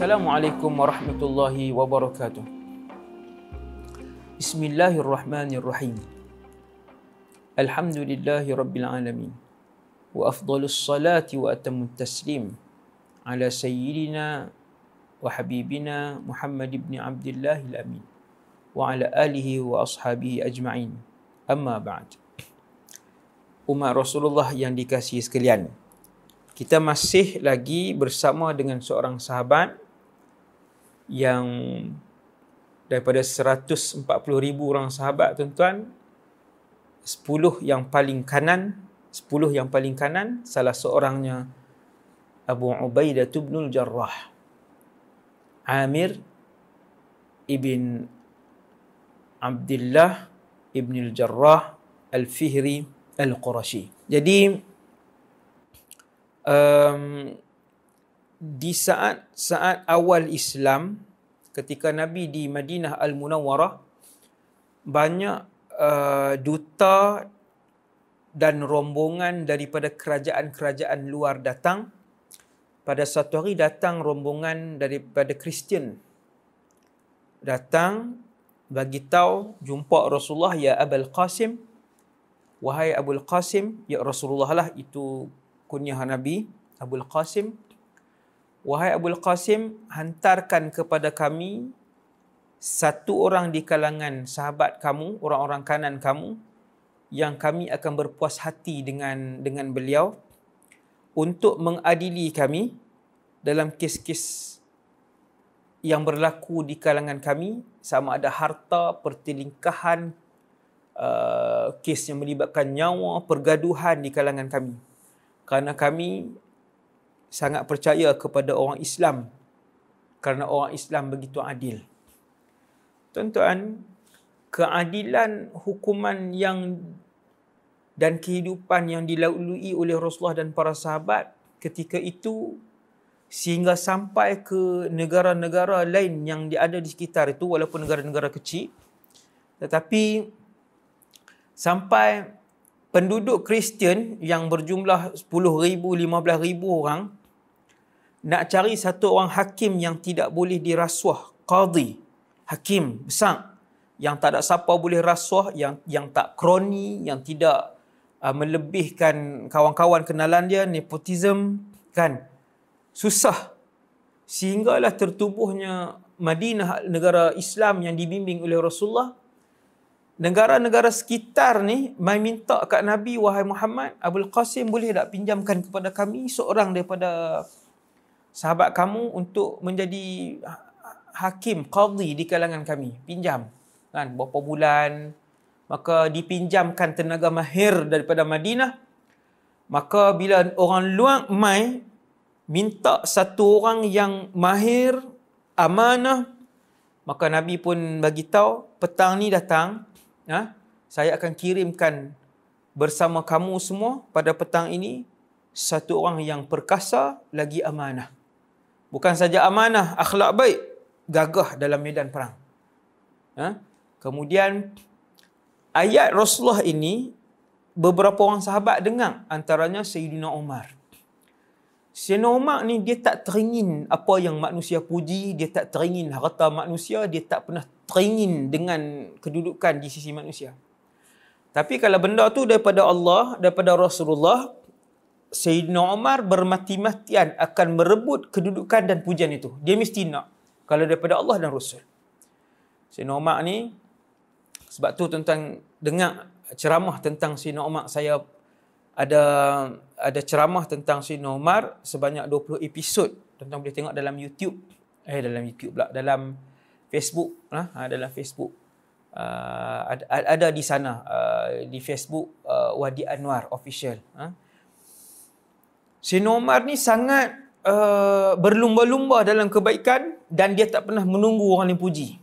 Assalamualaikum warahmatullahi wabarakatuh. Bismillahirrahmanirrahim. Alhamdulillahi rabbil alamin. Wa afdalus salati wa atamut taslim ala sayyidina wa habibina Muhammad ibn Abdullah al-Amin wa ala alihi wa ashabihi ajma'in. Amma ba'd. Umat Rasulullah yang dikasihi sekalian. Kita masih lagi bersama dengan seorang sahabat yang daripada 140 ribu orang sahabat tuan-tuan 10 yang paling kanan 10 yang paling kanan salah seorangnya Abu Ubaidah bin Jarrah Amir ibn Abdullah ibn Al-Jarrah Al-Fihri Al-Qurashi. Jadi um, di saat saat awal Islam ketika Nabi di Madinah Al-Munawwarah banyak uh, duta dan rombongan daripada kerajaan-kerajaan luar datang. Pada satu hari datang rombongan daripada Kristian datang bagi tahu jumpa Rasulullah ya Abul Qasim. Wahai Abul Qasim ya Rasulullah lah itu kunyah Nabi Abul Qasim wahai Abul Qasim hantarkan kepada kami satu orang di kalangan sahabat kamu orang-orang kanan kamu yang kami akan berpuas hati dengan dengan beliau untuk mengadili kami dalam kes-kes yang berlaku di kalangan kami sama ada harta, pertelingkahan, uh, kes yang melibatkan nyawa, pergaduhan di kalangan kami. Kerana kami sangat percaya kepada orang Islam kerana orang Islam begitu adil. Tuan-tuan, keadilan hukuman yang dan kehidupan yang dilalui oleh Rasulullah dan para sahabat ketika itu sehingga sampai ke negara-negara lain yang ada di sekitar itu walaupun negara-negara kecil tetapi sampai penduduk Kristian yang berjumlah 10,000 15,000 orang nak cari satu orang hakim yang tidak boleh dirasuah qadi hakim besar yang tak ada siapa boleh rasuah yang yang tak kroni yang tidak uh, melebihkan kawan-kawan kenalan dia nepotism kan? Susah. Sehinggalah tertubuhnya Madinah negara Islam yang dibimbing oleh Rasulullah negara-negara sekitar ni mai minta kat Nabi wahai Muhammad Abdul Qasim boleh tak pinjamkan kepada kami seorang daripada sahabat kamu untuk menjadi hakim qadhi di kalangan kami. Pinjam. Kan berapa bulan maka dipinjamkan tenaga mahir daripada Madinah. Maka bila orang luar mai minta satu orang yang mahir amanah maka Nabi pun bagi tahu petang ni datang ha, saya akan kirimkan bersama kamu semua pada petang ini satu orang yang perkasa lagi amanah bukan saja amanah akhlak baik gagah dalam medan perang ha? kemudian ayat Rasulullah ini beberapa orang sahabat dengar antaranya Sayyidina Umar. Sayyidina Umar ni dia tak teringin apa yang manusia puji, dia tak teringin harta manusia, dia tak pernah teringin dengan kedudukan di sisi manusia. Tapi kalau benda tu daripada Allah, daripada Rasulullah, Sayyidina Umar bermati-matian akan merebut kedudukan dan pujian itu. Dia mesti nak. Kalau daripada Allah dan Rasul. Sayyidina Umar ni sebab tu tentang dengar ceramah tentang Sina Umar saya ada ada ceramah tentang Sina Umar sebanyak 20 episod. Tentang boleh tengok dalam YouTube. Eh dalam YouTube pula dalam Facebook lah, ha, dalam Facebook. Uh, ada, ada di sana uh, di Facebook uh, Wadi Anwar official. Ha. Sina Umar ni sangat uh, berlumba-lumba dalam kebaikan dan dia tak pernah menunggu orang yang puji.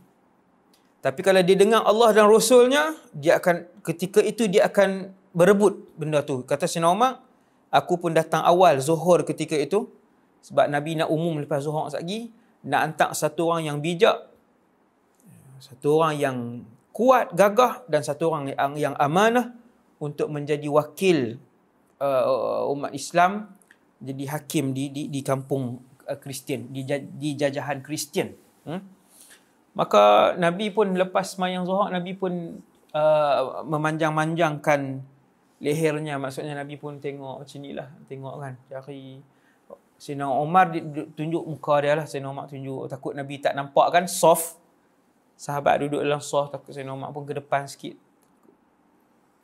Tapi kalau dia dengar Allah dan Rasulnya, dia akan ketika itu dia akan berebut benda tu. Kata Sina Umar, aku pun datang awal zuhur ketika itu. Sebab Nabi nak umum lepas zuhur lagi, nak hantar satu orang yang bijak, satu orang yang kuat, gagah dan satu orang yang, yang amanah untuk menjadi wakil uh, umat Islam jadi hakim di di, di kampung uh, Kristian di, di jajahan Kristian. Hmm? Maka Nabi pun lepas semayang Zuhur Nabi pun uh, memanjang-manjangkan lehernya maksudnya Nabi pun tengok macam inilah tengok kan cari Sayyidina Umar tunjuk muka dia lah Sayyidina Umar tunjuk takut Nabi tak nampak kan soft sahabat duduk dalam soft takut Sayyidina Umar pun ke depan sikit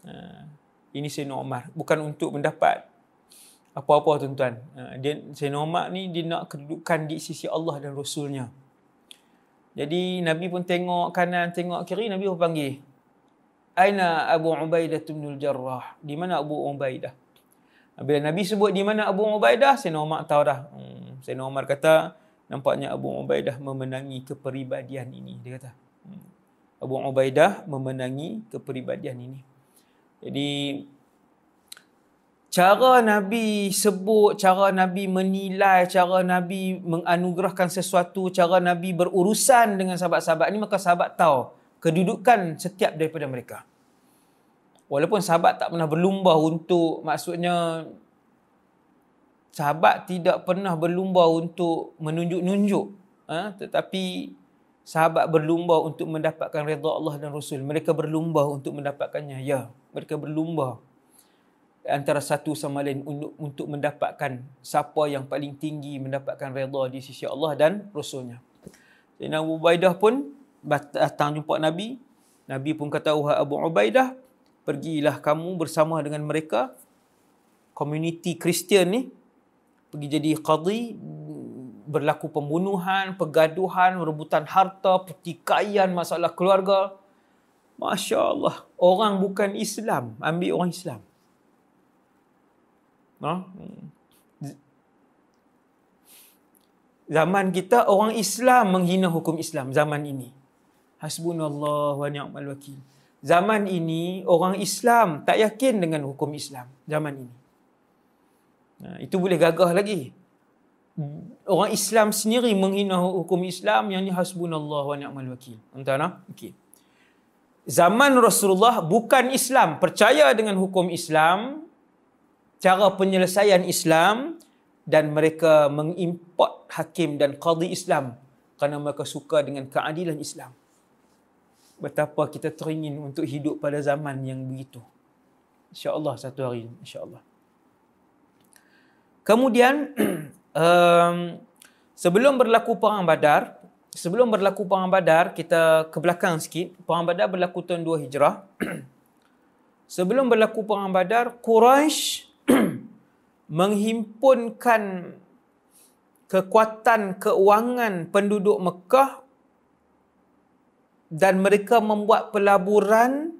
uh, ini Sayyidina Umar bukan untuk mendapat apa-apa tuan-tuan uh, dia Sayyidina Umar ni dia nak kedudukan di sisi Allah dan Rasulnya jadi Nabi pun tengok kanan tengok kiri Nabi pun panggil Aina Abu Ubaidah bin Jarrah di mana Abu Ubaidah bila Nabi sebut di mana Abu Ubaidah, Sayyidina Umar tahu dah. Hmm. Sayyidina Umar kata, nampaknya Abu Ubaidah memenangi kepribadian ini. Dia kata. Hmm. Abu Ubaidah memenangi kepribadian ini. Jadi, cara Nabi sebut, cara Nabi menilai, cara Nabi menganugerahkan sesuatu, cara Nabi berurusan dengan sahabat-sahabat ini, maka sahabat tahu kedudukan setiap daripada mereka. Walaupun sahabat tak pernah berlumba untuk maksudnya sahabat tidak pernah berlumba untuk menunjuk-nunjuk ha? tetapi sahabat berlumba untuk mendapatkan redha Allah dan Rasul. Mereka berlumba untuk mendapatkannya. Ya, mereka berlumba antara satu sama lain untuk, untuk mendapatkan siapa yang paling tinggi mendapatkan redha di sisi Allah dan Rasulnya. Sayyidina Abu Ubaidah pun datang jumpa Nabi. Nabi pun kata, Wahai Abu Ubaidah, pergilah kamu bersama dengan mereka komuniti Kristian ni pergi jadi qadi berlaku pembunuhan, pergaduhan, rebutan harta, pertikaian, masalah keluarga. Masya Allah, orang bukan Islam, ambil orang Islam. Ha? Zaman kita, orang Islam menghina hukum Islam zaman ini. Hasbunallah wa ni'mal wakil zaman ini orang Islam tak yakin dengan hukum Islam zaman ini. Nah, itu boleh gagah lagi. Orang Islam sendiri menghina hukum Islam yang ni hasbunallah wa ni'mal wakil. Entah nak? Okey. Zaman Rasulullah bukan Islam, percaya dengan hukum Islam, cara penyelesaian Islam dan mereka mengimport hakim dan qadi Islam kerana mereka suka dengan keadilan Islam betapa kita teringin untuk hidup pada zaman yang begitu. InsyaAllah satu hari ini. InsyaAllah. Kemudian, um, sebelum berlaku Perang Badar, sebelum berlaku Perang Badar, kita ke belakang sikit. Perang Badar berlaku tahun 2 Hijrah. sebelum berlaku Perang Badar, Quraisy menghimpunkan kekuatan keuangan penduduk Mekah dan mereka membuat pelaburan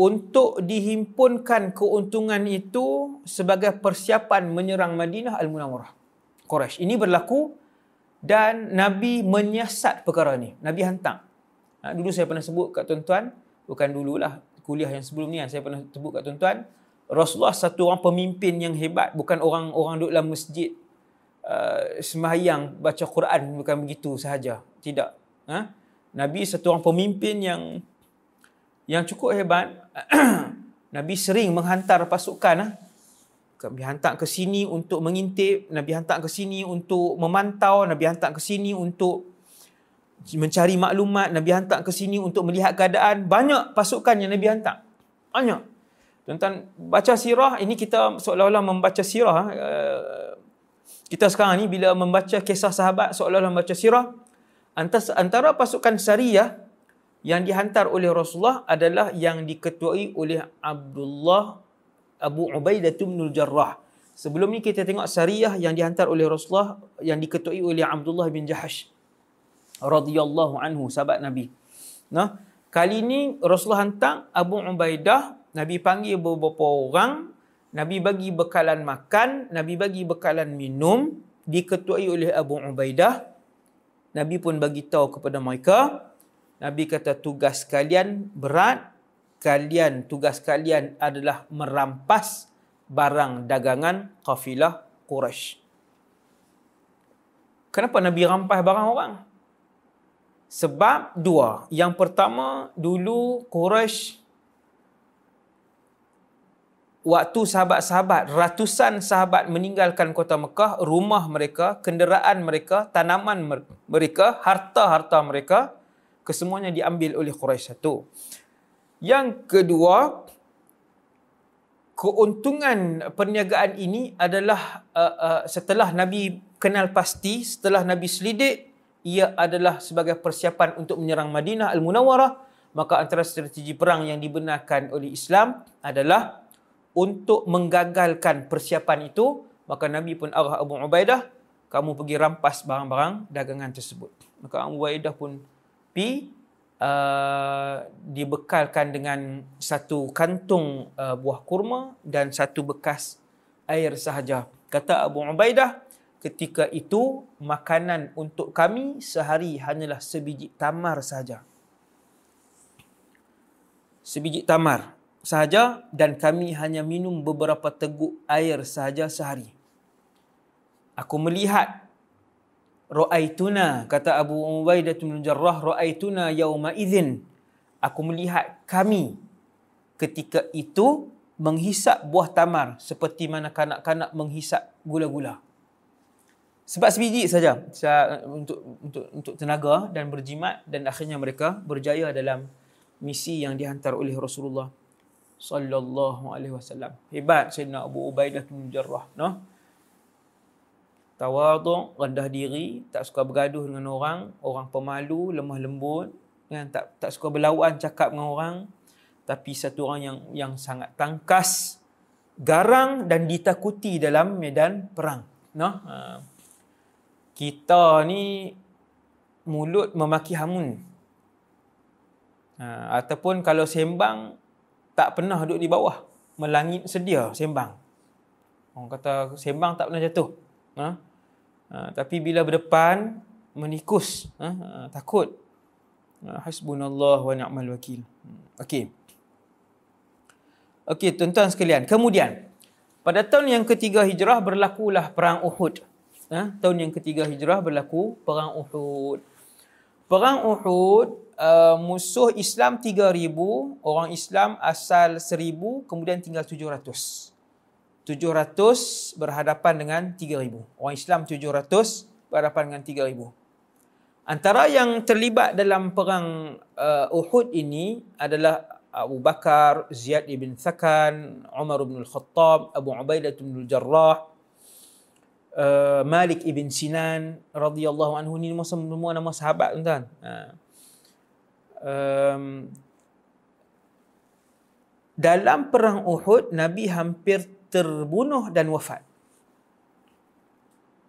untuk dihimpunkan keuntungan itu sebagai persiapan menyerang Madinah Al-Munawwarah. Quraisy. Ini berlaku dan Nabi menyiasat perkara ini. Nabi hantar. Ha, dulu saya pernah sebut kat tuan-tuan, bukan dululah kuliah yang sebelum ni saya pernah sebut kat tuan-tuan, Rasulullah satu orang pemimpin yang hebat, bukan orang-orang duduk dalam masjid uh, sembahyang baca Quran bukan begitu sahaja. Tidak. Ha? Nabi satu orang pemimpin yang yang cukup hebat. Nabi sering menghantar pasukan ah. Nabi hantar ke sini untuk mengintip, Nabi hantar ke sini untuk memantau, Nabi hantar ke sini untuk mencari maklumat, Nabi hantar ke sini untuk melihat keadaan. Banyak pasukan yang Nabi hantar. Banyak. Tuan-tuan, baca sirah, ini kita seolah-olah membaca sirah. Eh, kita sekarang ni bila membaca kisah sahabat, seolah-olah membaca sirah, antara pasukan Sariyah yang dihantar oleh Rasulullah adalah yang diketuai oleh Abdullah Abu Ubaidah bin Jarrah. Sebelum ni kita tengok Sariyah yang dihantar oleh Rasulullah yang diketuai oleh Abdullah bin Jahash radhiyallahu anhu sahabat Nabi. Nah, kali ini Rasulullah hantar Abu Ubaidah, Nabi panggil beberapa orang, Nabi bagi bekalan makan, Nabi bagi bekalan minum, diketuai oleh Abu Ubaidah Nabi pun bagi tahu kepada mereka, Nabi kata tugas kalian berat, kalian tugas kalian adalah merampas barang dagangan kafilah Quraisy. Kenapa Nabi rampas barang orang? Sebab dua. Yang pertama, dulu Quraisy waktu sahabat-sahabat, ratusan sahabat meninggalkan kota Mekah, rumah mereka, kenderaan mereka, tanaman mereka, harta-harta mereka, kesemuanya diambil oleh Quraisy satu. Yang kedua, keuntungan perniagaan ini adalah uh, uh, setelah Nabi kenal pasti, setelah Nabi selidik, ia adalah sebagai persiapan untuk menyerang Madinah Al-Munawwarah, maka antara strategi perang yang dibenarkan oleh Islam adalah untuk menggagalkan persiapan itu, maka Nabi pun arah Abu Ubaidah, kamu pergi rampas barang-barang dagangan tersebut. Maka Abu Ubaidah pun pi uh, dibekalkan dengan satu kantung uh, buah kurma dan satu bekas air sahaja. Kata Abu Ubaidah, ketika itu makanan untuk kami sehari hanyalah sebiji tamar sahaja. Sebiji tamar sahaja dan kami hanya minum beberapa teguk air sahaja sehari. Aku melihat Ra'aituna kata Abu Ubaidah bin Jarrah ra'aituna yauma idzin aku melihat kami ketika itu menghisap buah tamar seperti mana kanak-kanak menghisap gula-gula. Sebab sebiji saja untuk untuk untuk tenaga dan berjimat dan akhirnya mereka berjaya dalam misi yang dihantar oleh Rasulullah sallallahu alaihi wasallam. Hebat Sayyidina Abu Ubaidah bin Jarrah, no? Tawaduk, rendah diri, tak suka bergaduh dengan orang, orang pemalu, lemah lembut, kan? tak tak suka berlawan cakap dengan orang, tapi satu orang yang yang sangat tangkas, garang dan ditakuti dalam medan perang, no? Ha. Kita ni mulut memaki hamun. Ha, ataupun kalau sembang tak pernah duduk di bawah. Melangit sedia sembang. Orang kata sembang tak pernah jatuh. Ha? Ha, tapi bila berdepan, menikus. Ha? Ha, takut. Ha, hasbunallah wa ni'mal wakil. Okey. Okey, tuan-tuan sekalian. Kemudian, pada tahun yang ketiga hijrah berlakulah perang Uhud. Ha? Tahun yang ketiga hijrah berlaku perang Uhud. Perang Uhud uh, musuh Islam 3000, orang Islam asal 1000, kemudian tinggal 700. 700 berhadapan dengan 3000. Orang Islam 700 berhadapan dengan 3000. Antara yang terlibat dalam perang uh, Uhud ini adalah Abu Bakar, Ziyad ibn Thakan, Umar ibn al-Khattab, Abu Ubaidah ibn al-Jarrah, uh, Malik ibn Sinan radhiyallahu anhu ini semua nama sahabat tuan. Uh, um, dalam perang Uhud Nabi hampir terbunuh dan wafat.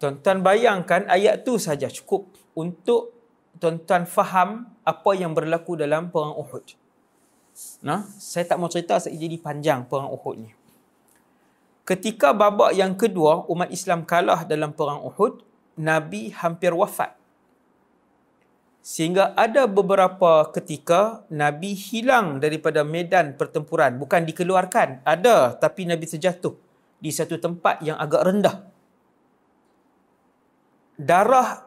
Tuan-tuan bayangkan ayat tu saja cukup untuk tuan-tuan faham apa yang berlaku dalam perang Uhud. Nah, saya tak mau cerita sebab jadi panjang perang Uhud ni. Ketika babak yang kedua umat Islam kalah dalam perang Uhud, Nabi hampir wafat. Sehingga ada beberapa ketika Nabi hilang daripada medan pertempuran. Bukan dikeluarkan. Ada tapi Nabi terjatuh di satu tempat yang agak rendah. Darah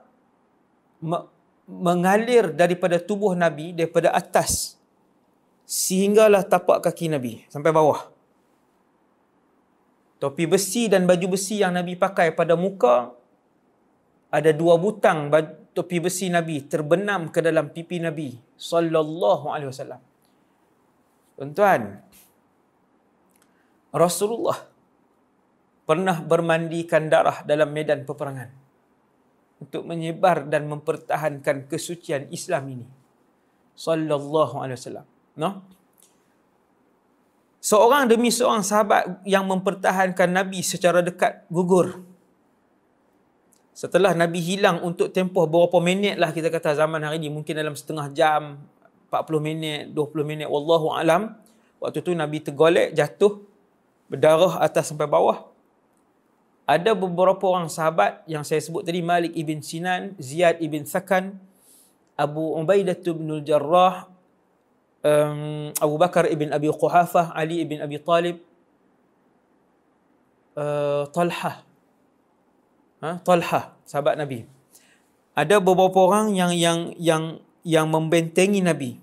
me- mengalir daripada tubuh Nabi daripada atas. Sehinggalah tapak kaki Nabi sampai bawah. Topi besi dan baju besi yang Nabi pakai pada muka ada dua butang topi besi Nabi terbenam ke dalam pipi Nabi sallallahu alaihi wasallam. Tuan-tuan, Rasulullah pernah bermandikan darah dalam medan peperangan untuk menyebar dan mempertahankan kesucian Islam ini. Sallallahu alaihi wasallam. No? Seorang demi seorang sahabat yang mempertahankan Nabi secara dekat gugur Setelah Nabi hilang untuk tempoh beberapa minit lah kita kata zaman hari ini. Mungkin dalam setengah jam, 40 minit, 20 minit. Wallahu alam. Waktu tu Nabi tergolek, jatuh, berdarah atas sampai bawah. Ada beberapa orang sahabat yang saya sebut tadi. Malik ibn Sinan, Ziyad ibn Thakan, Abu Ubaidah ibn al-Jarrah, um, Abu Bakar ibn Abi Quhafah, Ali ibn Abi Talib, uh, Talhah ha, Talha, sahabat Nabi. Ada beberapa orang yang yang yang yang membentengi Nabi.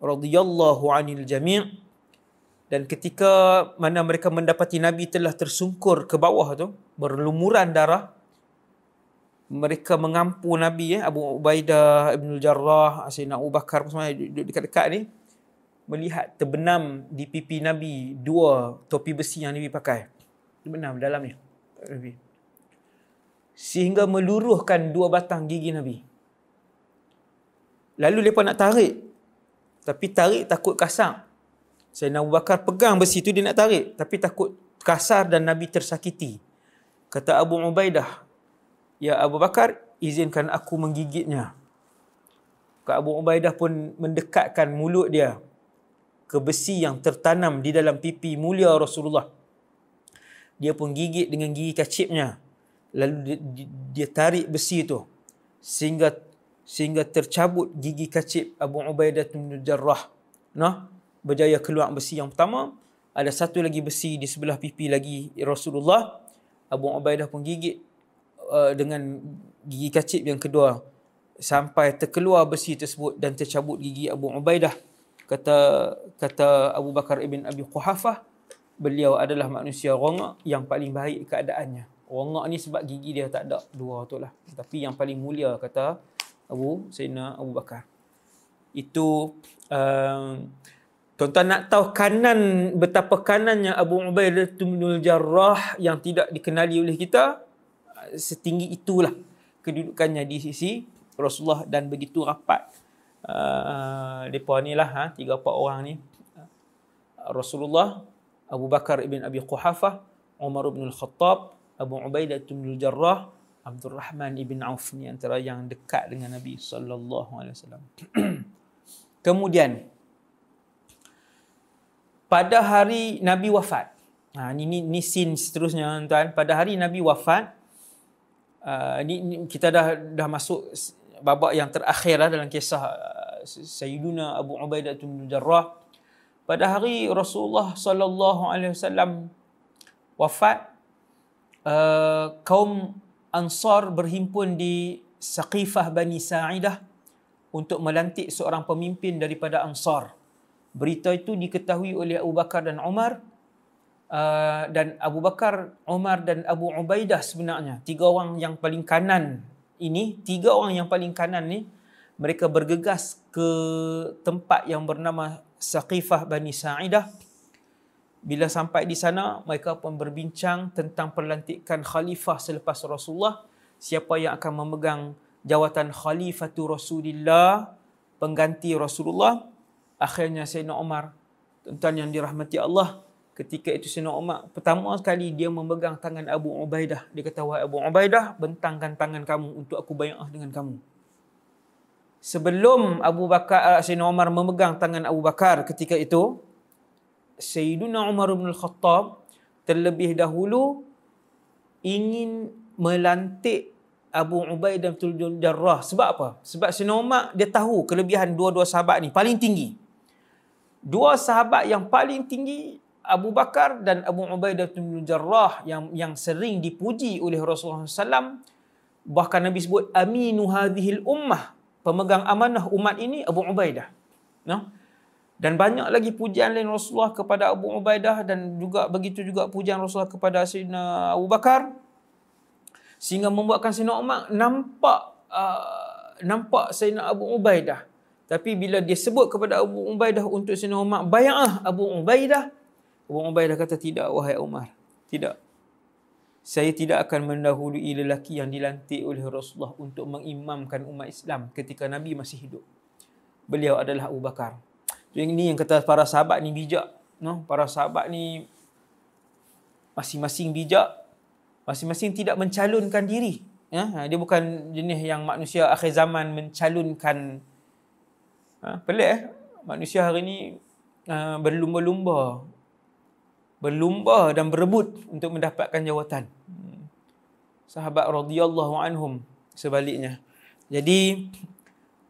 Radhiyallahu anil jami' dan ketika mana mereka mendapati Nabi telah tersungkur ke bawah tu berlumuran darah mereka mengampu Nabi eh Abu Ubaidah Ibn Jarrah Sayyidina Abu Bakar semua duduk dekat-dekat ni melihat terbenam di pipi Nabi dua topi besi yang Nabi pakai. Terbenam dalam ni Nabi. Sehingga meluruhkan dua batang gigi Nabi. Lalu mereka nak tarik. Tapi tarik takut kasar. Sayyidina Abu Bakar pegang besi tu dia nak tarik. Tapi takut kasar dan Nabi tersakiti. Kata Abu Ubaidah Ya Abu Bakar, izinkan aku menggigitnya. Kak Abu Ubaidah pun mendekatkan mulut dia ke besi yang tertanam di dalam pipi mulia Rasulullah. Dia pun gigit dengan gigi kacipnya. Lalu dia, dia tarik besi itu sehingga sehingga tercabut gigi kacip Abu Ubaidah bin Jarrah. Nah, berjaya keluar besi yang pertama. Ada satu lagi besi di sebelah pipi lagi Rasulullah. Abu Ubaidah pun gigit uh, dengan gigi kacip yang kedua sampai terkeluar besi tersebut dan tercabut gigi Abu Ubaidah kata kata Abu Bakar ibn Abi Quhafah beliau adalah manusia rongak yang paling baik keadaannya. Rongak ni sebab gigi dia tak ada dua tu lah. Tapi yang paling mulia kata Abu Sayyidina Abu Bakar. Itu uh, Tuan-tuan nak tahu kanan betapa kanannya Abu Ubaidah bin Jarrah yang tidak dikenali oleh kita setinggi itulah kedudukannya di sisi Rasulullah dan begitu rapat uh, depa ni lah ha, tiga empat orang ni Rasulullah Abu Bakar ibn Abi Quhafah Umar ibn Al-Khattab Abu Ubaidah bin Al-Jarrah Abdul Rahman ibn Auf ni antara yang dekat dengan Nabi sallallahu alaihi wasallam. Kemudian pada hari Nabi wafat. Ha ni ni, ni scene seterusnya tuan. Pada hari Nabi wafat, uh, ni, ni kita dah dah masuk babak yang terakhir lah dalam kisah uh, Sayyiduna Abu Ubaidah bin Jarrah pada hari Rasulullah sallallahu alaihi wasallam wafat uh, kaum Ansar berhimpun di Saqifah Bani Sa'idah untuk melantik seorang pemimpin daripada Ansar. Berita itu diketahui oleh Abu Bakar dan Umar Uh, dan Abu Bakar, Umar dan Abu Ubaidah sebenarnya. Tiga orang yang paling kanan ini tiga orang yang paling kanan ni mereka bergegas ke tempat yang bernama Saqifah Bani Sa'idah. Bila sampai di sana mereka pun berbincang tentang pelantikan khalifah selepas Rasulullah. Siapa yang akan memegang jawatan khalifatu Rasulillah pengganti Rasulullah. Akhirnya Sayyidina Umar tuan yang dirahmati Allah ketika itu Sayyidina Umar pertama sekali dia memegang tangan Abu Ubaidah. Dia kata wahai Abu Ubaidah bentangkan tangan kamu untuk aku bai'ah dengan kamu. Sebelum Abu Bakar uh, Sayyidina Umar memegang tangan Abu Bakar ketika itu Sayyidina Umar bin Al-Khattab terlebih dahulu ingin melantik Abu Ubaidah bin Jarrah sebab apa? Sebab Sayyidina Umar dia tahu kelebihan dua-dua sahabat ni paling tinggi. Dua sahabat yang paling tinggi Abu Bakar dan Abu Ubaidah bin Jarrah yang yang sering dipuji oleh Rasulullah SAW bahkan Nabi sebut aminu hadhil ummah. Pemegang amanah umat ini Abu Ubaidah. No? dan banyak lagi pujian lain Rasulullah kepada Abu Ubaidah dan juga begitu juga pujian Rasulullah kepada Sayyidina Abu Bakar. Sehingga membuatkan Sayyidina Umar nampak uh, nampak Sayyidina Abu Ubaidah. Tapi bila dia sebut kepada Abu Ubaidah untuk Sayyidina Umar bayanglah Abu Ubaidah Abu Ubaidah kata tidak wahai Umar. Tidak. Saya tidak akan mendahului lelaki yang dilantik oleh Rasulullah untuk mengimamkan umat Islam ketika Nabi masih hidup. Beliau adalah Abu Bakar. Ini yang kata para sahabat ni bijak. No? Para sahabat ni masing-masing bijak. Masing-masing tidak mencalonkan diri. Ya? Ha, dia bukan jenis yang manusia akhir zaman mencalonkan. Ha? Pelik eh? Manusia hari ni uh, berlumba-lumba berlumba dan berebut untuk mendapatkan jawatan. Sahabat radhiyallahu anhum sebaliknya. Jadi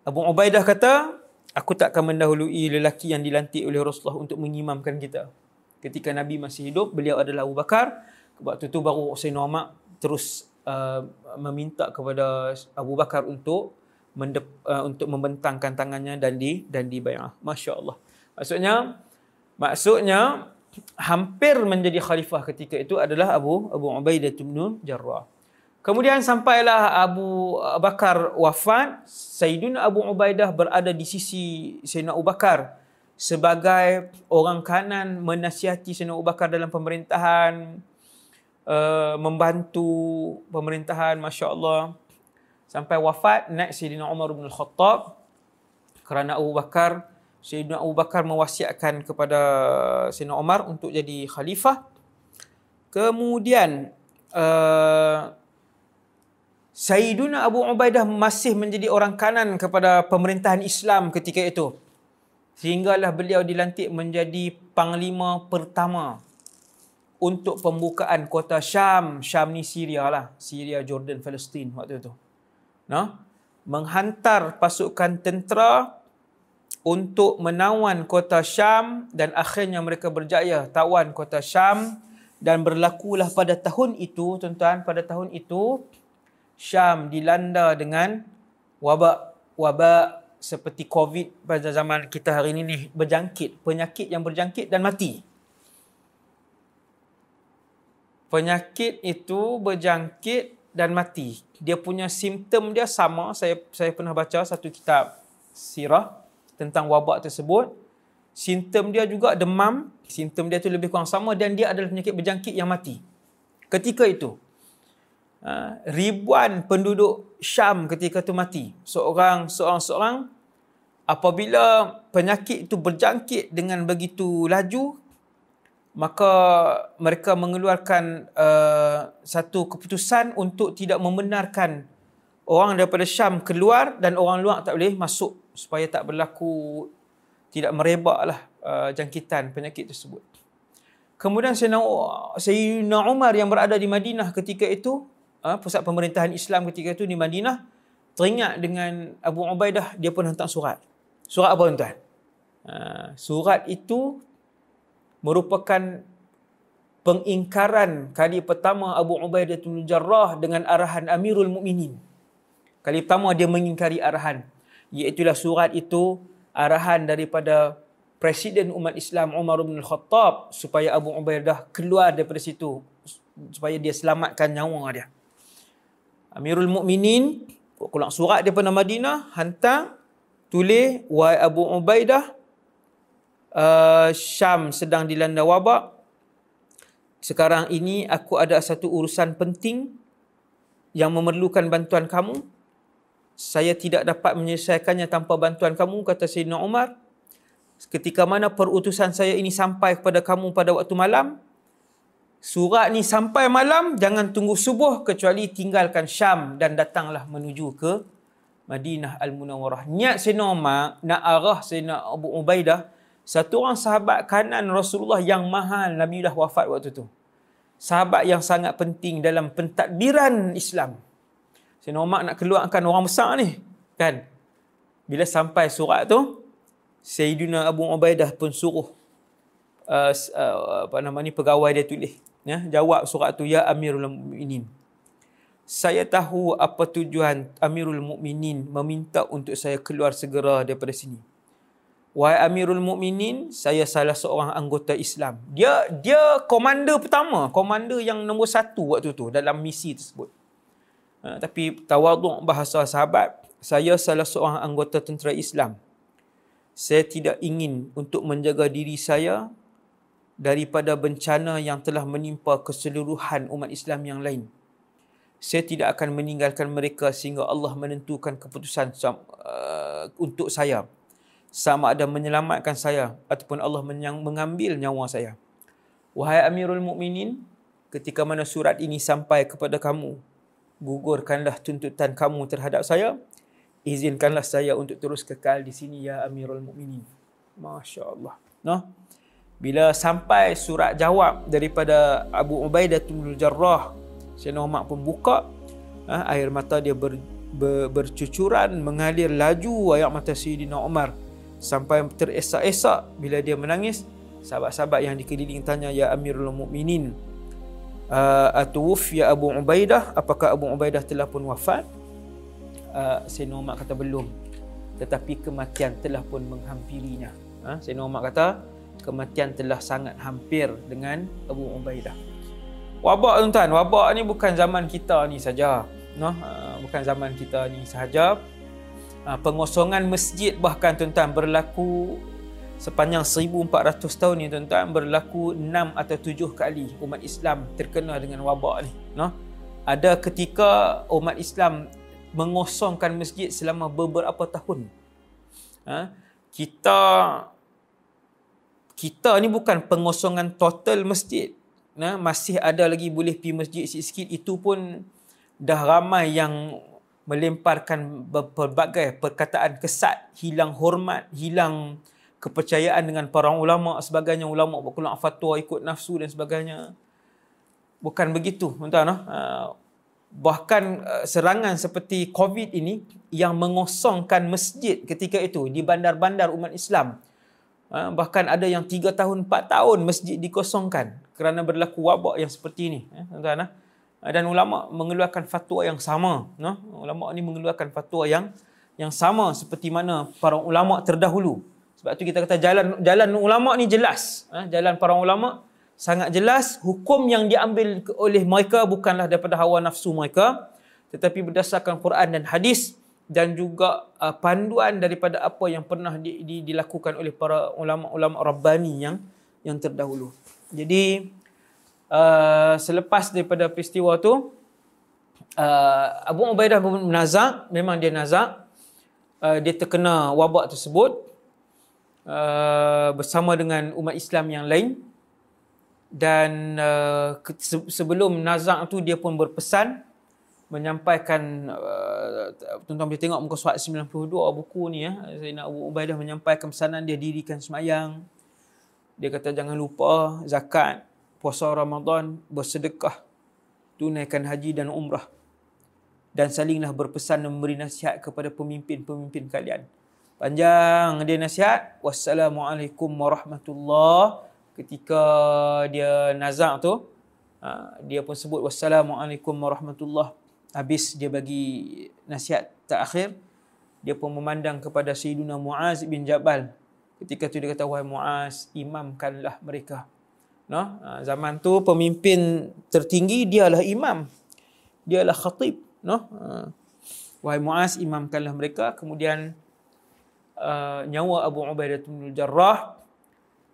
Abu Ubaidah kata, aku tak akan mendahului lelaki yang dilantik oleh Rasulullah untuk mengimamkan kita. Ketika Nabi masih hidup, beliau adalah Abu Bakar. Waktu itu baru Sayyidina Umar terus uh, meminta kepada Abu Bakar untuk mendep, uh, untuk membentangkan tangannya dan di dan dibayar. Masya-Allah. Maksudnya Maksudnya hampir menjadi khalifah ketika itu adalah Abu Abu Ubaidah bin Jarrah. Kemudian sampailah Abu Bakar wafat, Sayyidina Abu Ubaidah berada di sisi Sayyidina Abu Bakar sebagai orang kanan menasihati Sayyidina Abu Bakar dalam pemerintahan, uh, membantu pemerintahan, Masya Allah. Sampai wafat, naik Sayyidina Umar bin Al-Khattab kerana Abu Bakar, Sayyidina Abu Bakar mewasiatkan kepada Sayyidina Umar untuk jadi khalifah. Kemudian, uh, Sayyiduna Abu Ubaidah masih menjadi orang kanan kepada pemerintahan Islam ketika itu. Sehinggalah beliau dilantik menjadi panglima pertama untuk pembukaan kota Syam. Syam ni Syria lah. Syria, Jordan, Palestin waktu itu. Nah, menghantar pasukan tentera untuk menawan kota Syam dan akhirnya mereka berjaya tawan kota Syam dan berlakulah pada tahun itu, tuan-tuan, pada tahun itu Syam dilanda dengan wabak wabak seperti COVID pada zaman kita hari ini ni berjangkit, penyakit yang berjangkit dan mati. Penyakit itu berjangkit dan mati. Dia punya simptom dia sama. Saya saya pernah baca satu kitab sirah tentang wabak tersebut. Simptom dia juga demam. Simptom dia tu lebih kurang sama dan dia adalah penyakit berjangkit yang mati. Ketika itu, Ha, ribuan penduduk Syam ketika itu mati. Seorang, seorang, seorang apabila penyakit itu berjangkit dengan begitu laju, maka mereka mengeluarkan uh, satu keputusan untuk tidak membenarkan orang daripada Syam keluar dan orang luar tak boleh masuk supaya tak berlaku tidak merebaklah uh, jangkitan penyakit tersebut. Kemudian Sayyidina Umar yang berada di Madinah ketika itu uh, pusat pemerintahan Islam ketika itu di Madinah teringat dengan Abu Ubaidah dia pun hantar surat. Surat apa tuan? Uh, surat itu merupakan pengingkaran kali pertama Abu Ubaidah bin Jarrah dengan arahan Amirul Mukminin. Kali pertama dia mengingkari arahan iaitu surat itu arahan daripada Presiden umat Islam Umar bin Khattab supaya Abu Ubaidah keluar daripada situ supaya dia selamatkan nyawa dia. Amirul Mukminin pulang surat daripada Madinah hantar tulis wahai Abu Ubaidah uh, Syam sedang dilanda wabak sekarang ini aku ada satu urusan penting yang memerlukan bantuan kamu saya tidak dapat menyelesaikannya tanpa bantuan kamu kata Sayyidina Umar ketika mana perutusan saya ini sampai kepada kamu pada waktu malam surat ni sampai malam jangan tunggu subuh kecuali tinggalkan Syam dan datanglah menuju ke Madinah Al-Munawwarah. Niat Sayyidina Umar nak arah Sayyidina Abu Ubaidah satu orang sahabat kanan Rasulullah yang mahal Nabi dah wafat waktu tu. Sahabat yang sangat penting dalam pentadbiran Islam. Sayyidina Umar nak keluarkan orang besar ni. Kan? Bila sampai surat tu, Sayyidina Abu Ubaidah pun suruh uh, uh, apa nama ni pegawai dia tulis ya jawab surat tu ya amirul mukminin saya tahu apa tujuan amirul mukminin meminta untuk saya keluar segera daripada sini wahai amirul mukminin saya salah seorang anggota Islam dia dia komander pertama komander yang nombor satu waktu tu dalam misi tersebut ha, tapi tawaduk bahasa sahabat saya salah seorang anggota tentera Islam saya tidak ingin untuk menjaga diri saya daripada bencana yang telah menimpa keseluruhan umat Islam yang lain. Saya tidak akan meninggalkan mereka sehingga Allah menentukan keputusan uh, untuk saya. Sama ada menyelamatkan saya ataupun Allah mengambil nyawa saya. Wahai Amirul Mukminin, ketika mana surat ini sampai kepada kamu, gugurkanlah tuntutan kamu terhadap saya. Izinkanlah saya untuk terus kekal di sini ya Amirul Mukminin. Masya-Allah. Noh. Bila sampai surat jawab daripada Abu Ubaidah bin Jarrah, Sayyidina Umar pun buka, ha, air mata dia ber, ber, bercucuran mengalir laju air mata Sayyidina Umar sampai teresak-esak bila dia menangis. Sahabat-sahabat yang dikeliling tanya, Ya Amirul Mukminin, uh, ya Abu Ubaidah, apakah Abu Ubaidah telah pun wafat? Uh, Sayyidina Umar kata belum. Tetapi kematian telah pun menghampirinya. Ha? Sayyidina Umar kata, kematian telah sangat hampir dengan Abu Ubaidah. Wabak tuan-tuan, wabak ni bukan zaman kita ni saja. No, uh, bukan zaman kita ni sahaja. Uh, pengosongan masjid bahkan tuan-tuan berlaku sepanjang 1400 tahun ni tuan-tuan berlaku 6 atau 7 kali umat Islam terkena dengan wabak ni. No? Ada ketika umat Islam mengosongkan masjid selama beberapa tahun. Ha? Kita kita ni bukan pengosongan total masjid. Nah, masih ada lagi boleh pergi masjid sikit-sikit. Itu pun dah ramai yang melemparkan berbagai perkataan kesat, hilang hormat, hilang kepercayaan dengan para ulama sebagainya. Ulama berkeluar fatwa ikut nafsu dan sebagainya. Bukan begitu, tuan-tuan. Uh, bahkan uh, serangan seperti COVID ini yang mengosongkan masjid ketika itu di bandar-bandar umat Islam bahkan ada yang 3 tahun, 4 tahun masjid dikosongkan kerana berlaku wabak yang seperti ini. Ya, tuan-tuan. Dan ulama mengeluarkan fatwa yang sama. Ulama ni mengeluarkan fatwa yang yang sama seperti mana para ulama terdahulu. Sebab tu kita kata jalan jalan ulama ni jelas. Ha, jalan para ulama sangat jelas. Hukum yang diambil oleh mereka bukanlah daripada hawa nafsu mereka. Tetapi berdasarkan Quran dan hadis dan juga uh, panduan daripada apa yang pernah di, di, dilakukan oleh para ulama-ulama rabbani yang yang terdahulu. Jadi uh, selepas daripada peristiwa tu uh, Abu Ubaidah bin Nazak memang dia nazak uh, dia terkena wabak tersebut uh, bersama dengan umat Islam yang lain. Dan uh, sebelum nazak tu dia pun berpesan menyampaikan uh, tuan-tuan boleh tengok muka surat 92 buku ni ya Zainal Abu Ubaidah menyampaikan pesanan dia dirikan semayang. Dia kata jangan lupa zakat puasa Ramadan bersedekah tunaikan haji dan umrah. Dan salinglah berpesan dan memberi nasihat kepada pemimpin-pemimpin kalian panjang. Dia nasihat wassalamualaikum warahmatullahi ketika dia nazak tu uh, dia pun sebut wassalamualaikum warahmatullahi habis dia bagi nasihat terakhir dia pun memandang kepada Sayyidina Muaz bin Jabal. Ketika tu dia kata wahai Muaz imamkanlah mereka. No? Ha, zaman tu pemimpin tertinggi dialah imam. Dialah khatib. No? Ha. wahai Muaz imamkanlah mereka. Kemudian uh, nyawa Abu Ubaidah bin Jarrah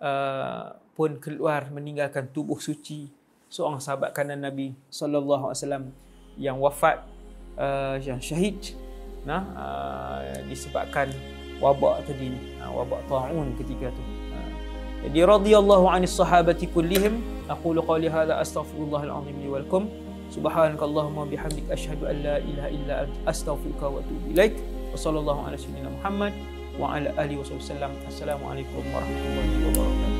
uh, pun keluar meninggalkan tubuh suci seorang sahabat kanan Nabi sallallahu alaihi wasallam yang wafat uh, yang syahid nah uh, disebabkan wabak tadi ni uh, wabak taun ketika tu. Uh, jadi radhiyallahu anis sahabati kullihim aqulu qawli hadha astaghfirullahal azim li wa lakum. Subhanakallahumma bihamdik asyhadu an la ilaha illa anta astaghfiruka wa atubu ilaik. Wa sallallahu ala sayyidina muhammad wa ala alihi wasallam assalamualaikum warahmatullahi wabarakatuh